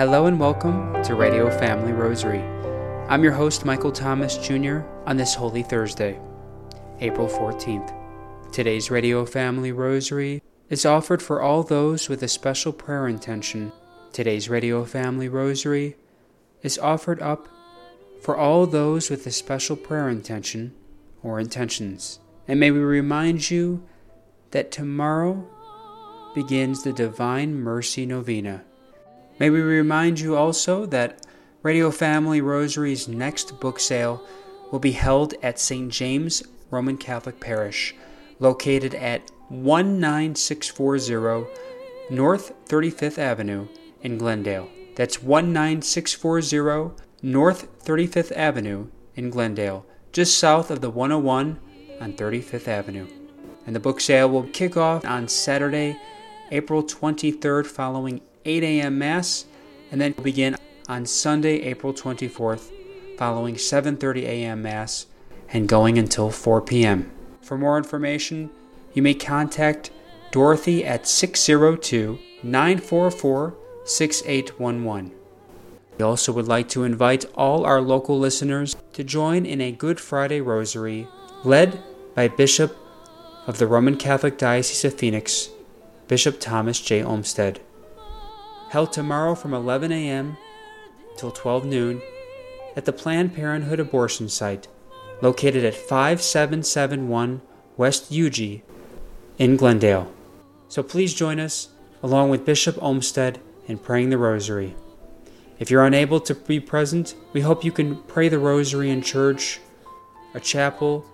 Hello and welcome to Radio Family Rosary. I'm your host, Michael Thomas Jr., on this Holy Thursday, April 14th. Today's Radio Family Rosary is offered for all those with a special prayer intention. Today's Radio Family Rosary is offered up for all those with a special prayer intention or intentions. And may we remind you that tomorrow begins the Divine Mercy Novena. May we remind you also that Radio Family Rosary's next book sale will be held at St. James Roman Catholic Parish, located at 19640 North 35th Avenue in Glendale. That's 19640 North 35th Avenue in Glendale, just south of the 101 on 35th Avenue. And the book sale will kick off on Saturday, April 23rd, following 8 a.m. Mass, and then begin on Sunday, April 24th, following 7:30 a.m. Mass, and going until 4 p.m. For more information, you may contact Dorothy at 602 944 6811. We also would like to invite all our local listeners to join in a Good Friday Rosary led by Bishop of the Roman Catholic Diocese of Phoenix, Bishop Thomas J. Olmsted. Held tomorrow from 11 a.m. till 12 noon at the Planned Parenthood abortion site located at 5771 West Eugie in Glendale. So please join us along with Bishop Olmsted in praying the Rosary. If you're unable to be present, we hope you can pray the Rosary in church, a chapel,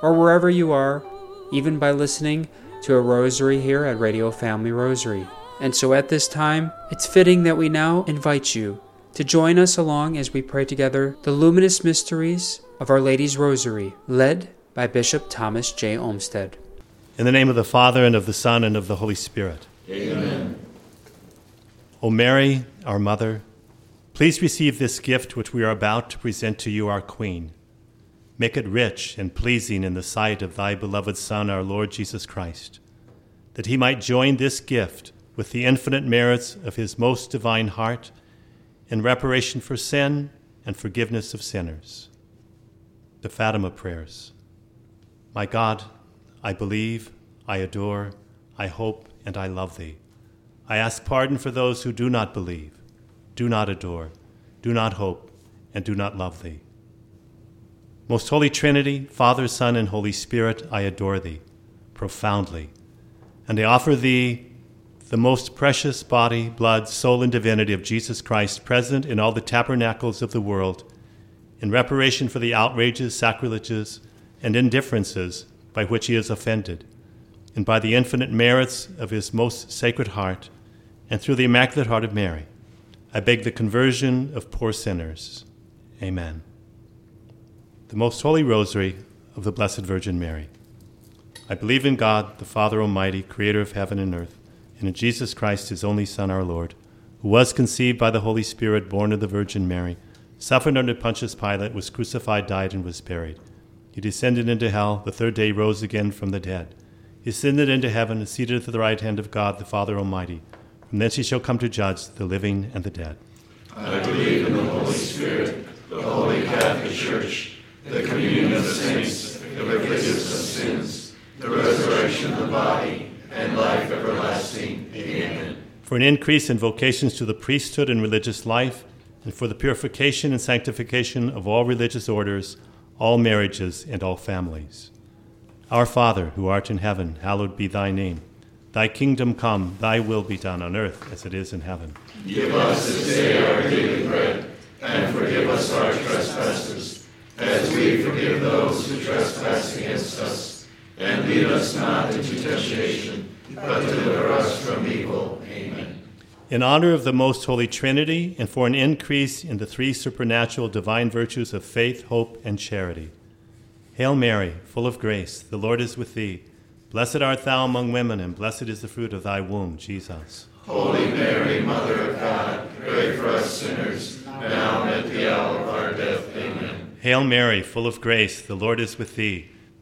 or wherever you are, even by listening to a rosary here at Radio Family Rosary. And so at this time, it's fitting that we now invite you to join us along as we pray together the luminous mysteries of Our Lady's Rosary, led by Bishop Thomas J. Olmsted. In the name of the Father, and of the Son, and of the Holy Spirit. Amen. O Mary, our Mother, please receive this gift which we are about to present to you, our Queen. Make it rich and pleasing in the sight of thy beloved Son, our Lord Jesus Christ, that he might join this gift with the infinite merits of his most divine heart in reparation for sin and forgiveness of sinners. The Fatima Prayers. My God, I believe, I adore, I hope, and I love thee. I ask pardon for those who do not believe, do not adore, do not hope, and do not love thee. Most Holy Trinity, Father, Son, and Holy Spirit, I adore thee profoundly, and I offer thee the most precious body, blood, soul, and divinity of Jesus Christ present in all the tabernacles of the world, in reparation for the outrages, sacrileges, and indifferences by which he is offended, and by the infinite merits of his most sacred heart, and through the Immaculate Heart of Mary, I beg the conversion of poor sinners. Amen. The Most Holy Rosary of the Blessed Virgin Mary. I believe in God, the Father Almighty, creator of heaven and earth, and in Jesus Christ, his only Son, our Lord, who was conceived by the Holy Spirit, born of the Virgin Mary, suffered under Pontius Pilate, was crucified, died, and was buried. He descended into hell, the third day rose again from the dead. He ascended into heaven, and seated at the right hand of God, the Father Almighty. From thence he shall come to judge the living and the dead. I believe in the Holy Spirit, the Holy Catholic Church, the communion of saints, the forgiveness of sins, the resurrection of the body, and life everlasting. Amen. For an increase in vocations to the priesthood and religious life, and for the purification and sanctification of all religious orders, all marriages, and all families. Our Father, who art in heaven, hallowed be thy name. Thy kingdom come, thy will be done on earth as it is in heaven. Give us this day our daily bread, and forgive us our trespasses, as we forgive those who trespass against us. And lead us not into temptation, but deliver us from evil. Amen. In honor of the Most Holy Trinity, and for an increase in the three supernatural divine virtues of faith, hope, and charity. Hail Mary, full of grace, the Lord is with thee. Blessed art thou among women, and blessed is the fruit of thy womb, Jesus. Holy Mary, Mother of God, pray for us sinners, now and at the hour of our death. Amen. Hail Mary, full of grace, the Lord is with thee.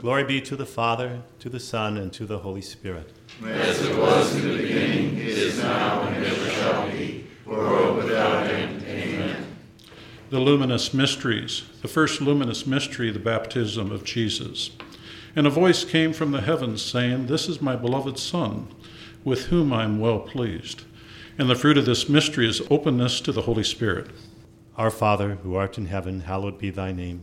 Amen. Glory be to the Father, to the Son, and to the Holy Spirit. As it was in the beginning, is now, and ever shall be, world without end. Amen. The luminous mysteries. The first luminous mystery, the baptism of Jesus. And a voice came from the heavens saying, This is my beloved Son, with whom I am well pleased. And the fruit of this mystery is openness to the Holy Spirit. Our Father, who art in heaven, hallowed be thy name.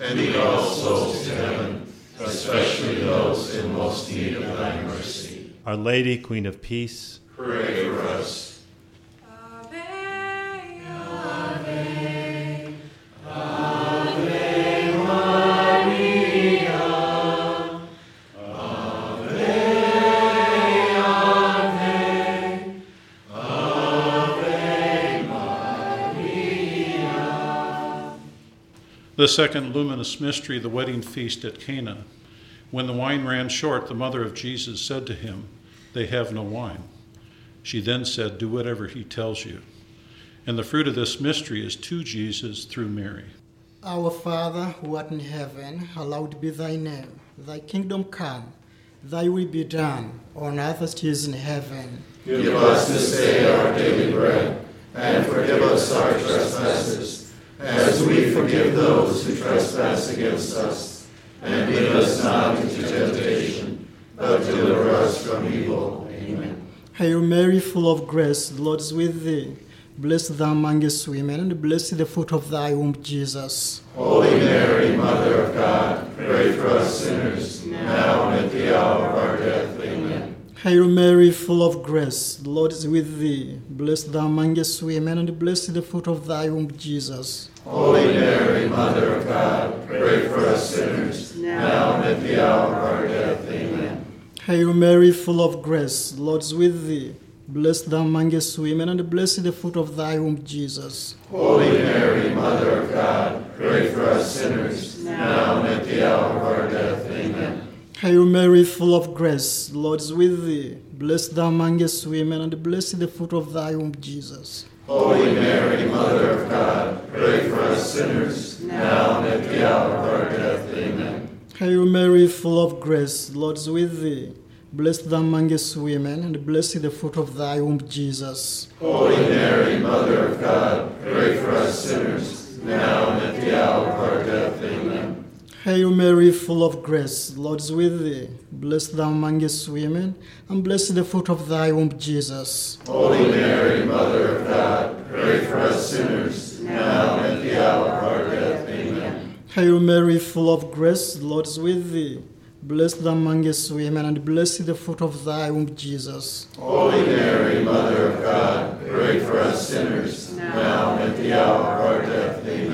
and lead all souls to heaven, especially those in most need of thy mercy. Our Lady, Queen of Peace, Pray for us. The second luminous mystery, the wedding feast at Cana. When the wine ran short, the mother of Jesus said to him, They have no wine. She then said, Do whatever he tells you. And the fruit of this mystery is to Jesus through Mary. Our Father, who art in heaven, hallowed be thy name. Thy kingdom come, thy will be done, on earth as it is in heaven. Give us this day our daily bread, and forgive us our trespasses, as we forgive those who trespass against us. And lead us not into temptation, but deliver us from evil. Amen. Hail Mary, full of grace, the Lord is with thee. Blessed thou amongst women, and blessed the fruit of thy womb, Jesus. Holy Mary, Mother of God, pray for us sinners, now and at the hour of our death. Hail Mary, full of grace, the Lord is with thee. Blessed thou amongst women, and blessed the fruit of thy womb, Jesus. Holy Mary, Mother of God, pray for us sinners, now and at the hour of our death. Amen. Hail Mary, full of grace, the Lord is with thee. Blessed thou amongst women, and blessed the fruit of thy womb, Jesus. Holy Mary, Mother of God, Hail Mary, full of grace, the Lord is with thee. Blessed thou amongst women, and blessed the fruit of thy womb, Jesus. Holy Mary, Mother of God, pray for us sinners, now and at the hour of our death. Amen. Hail Mary, full of grace, the Lord is with thee. Blessed thou amongst women, and blessed the fruit of thy womb, Jesus. Holy Mary, Mother of God, pray for us sinners, now and at the hour of our death. Amen. Hail Mary, full of grace, the Lord is with thee. Blessed thou amongst women, and blessed the fruit of thy womb, Jesus. Holy Mary, Mother of God, pray for us sinners, now and at the hour of our death. Amen. Hail Mary, full of grace, the Lord is with thee. Blessed thou amongst women, and blessed the fruit of thy womb, Jesus. Holy Mary, Mother of God, pray for us sinners, now and at the hour of our death. Amen.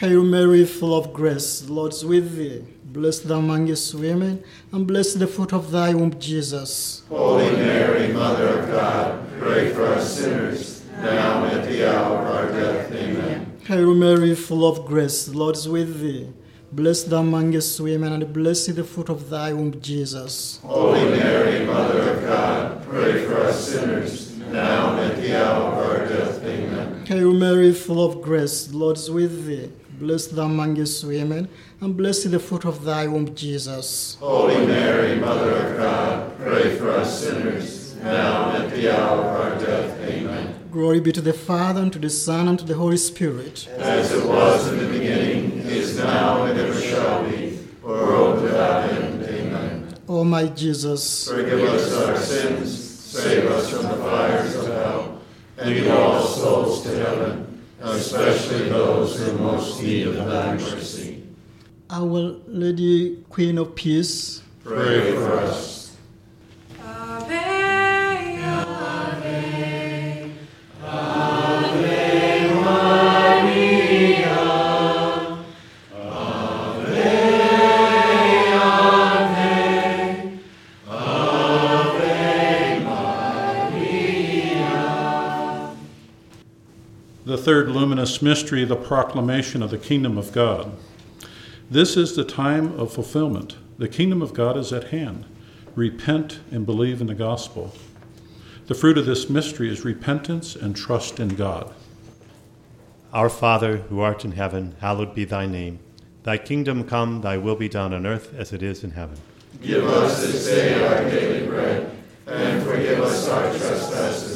Hail Mary, full of grace, the Lord is with thee. Blessed thou amongst women, and blessed the fruit of thy womb, Jesus. Holy Mary, Mother of God, pray for us sinners, now and at the hour of our death. Amen. Hail Mary, full of grace, the Lord is with thee. Blessed thou amongst women, and blessed the fruit of thy womb, Jesus. Holy Mary, Mother of God, pray for us sinners, now and at the hour of our death. Amen. Hail Mary, full of grace, the Lord is with thee. Blessed thou amongst women, and blessed the fruit of thy womb, Jesus. Holy Mary, Mother of God, pray for us sinners, now and at the hour of our death. Amen. Glory be to the Father, and to the Son, and to the Holy Spirit. As it was in the beginning, is now, and ever shall be, world without end. Amen. O my Jesus, Forgive us our sins, save us from the fires of hell, and lead all souls to heaven, especially those in most need of thy mercy. Our Lady, Queen of Peace, Pray for us. Third luminous mystery, the proclamation of the kingdom of God. This is the time of fulfillment. The kingdom of God is at hand. Repent and believe in the gospel. The fruit of this mystery is repentance and trust in God. Our Father, who art in heaven, hallowed be thy name. Thy kingdom come, thy will be done on earth as it is in heaven. Give us this day our daily bread, and forgive us our trespasses,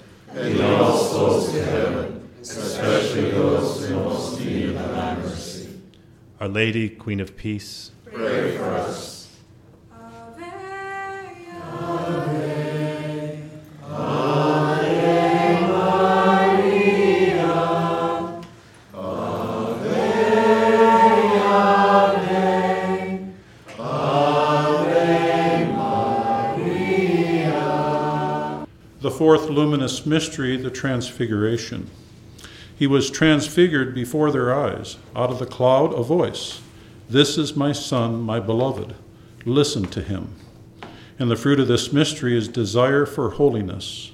and lead all souls to heaven, especially those in most need of thy mercy. Our Lady, Queen of Peace, Pray for us. Luminous mystery, the Transfiguration. He was transfigured before their eyes. Out of the cloud, a voice This is my Son, my beloved. Listen to him. And the fruit of this mystery is desire for holiness.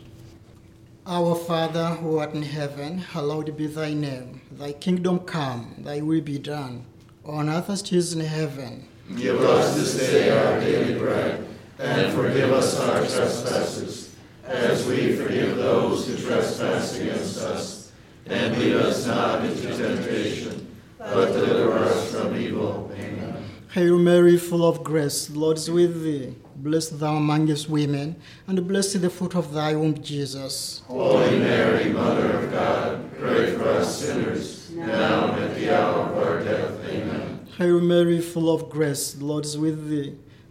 Our Father who art in heaven, hallowed be thy name. Thy kingdom come, thy will be done, on earth as it is in heaven. Give us this day our daily bread, and forgive us our trespasses, as we forgive those who trespass against us. And lead us not into temptation, but deliver us from evil. Amen. Hail Mary, full of grace, the Lord is with thee. Blessed thou amongst women, and blessed the fruit of thy womb, Jesus. Holy Mary, Mother of God, pray for us sinners, now and at the hour of our death. Amen. Hail Mary, full of grace, the Lord is with thee.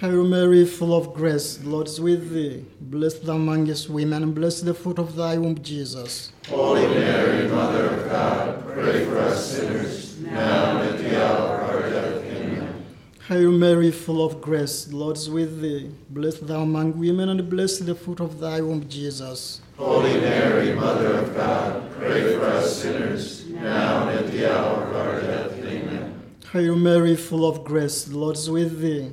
Hail Mary, full of grace, the Lord is with thee. Blessed thou amongst women, and blessed the fruit of thy womb, Jesus. Holy Mary, Mother of God, pray for us sinners, now and at the hour of our death. Amen. Hail Mary, full of grace, the Lord is with thee. Blessed thou among women, and blessed the fruit of thy womb, Jesus. Holy Mary, Mother of God, pray for us sinners, now and at the hour of our death. Amen. Hail Mary, full of grace, the Lord is with thee.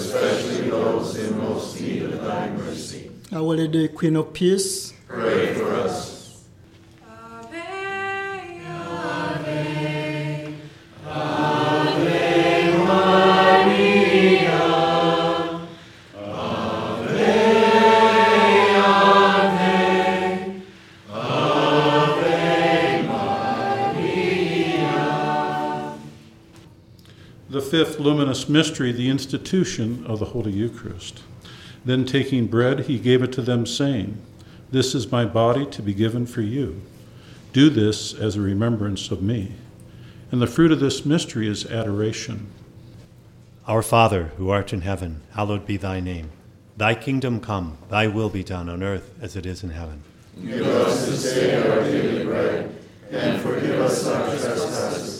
especially those in most need of thy mercy. Our Lady, Queen of Peace, Pray for us. Luminous mystery, the institution of the Holy Eucharist. Then taking bread, he gave it to them, saying, This is my body to be given for you. Do this as a remembrance of me. And the fruit of this mystery is adoration. Our Father, who art in heaven, hallowed be thy name. Thy kingdom come, thy will be done on earth as it is in heaven. Give us this day our daily bread, and forgive us our trespasses,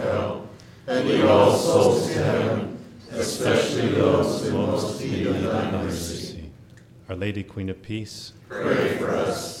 and lead all souls to heaven, especially those in most need of thy mercy. Our Lady, Queen of Peace, Pray for us.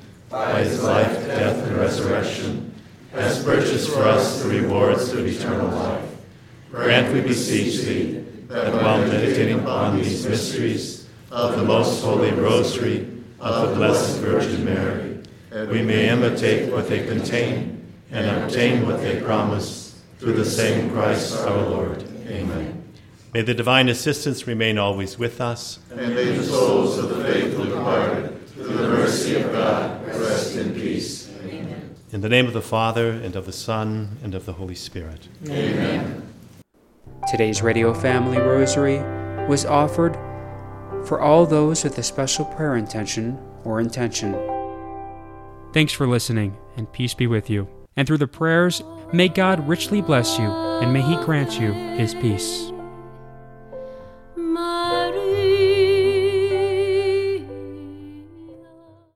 By his life, death, and resurrection, has purchased for us the rewards of eternal life. Grant, we beseech thee, that while meditating upon these mysteries of the most holy rosary of the Blessed Virgin Mary, we may imitate what they contain and obtain what they promise through the same Christ our Lord. Amen. may the divine assistance remain always with us. And may the souls of the faithful departed, through the mercy of God, rest in peace. Amen. In the name of the Father, and of the Son, and of the Holy Spirit. Amen. Today's Radio Family Rosary was offered for all those with a special prayer intention or intention. Thanks for listening, and peace be with you. And through the prayers, may God richly bless you, and may He grant you His peace.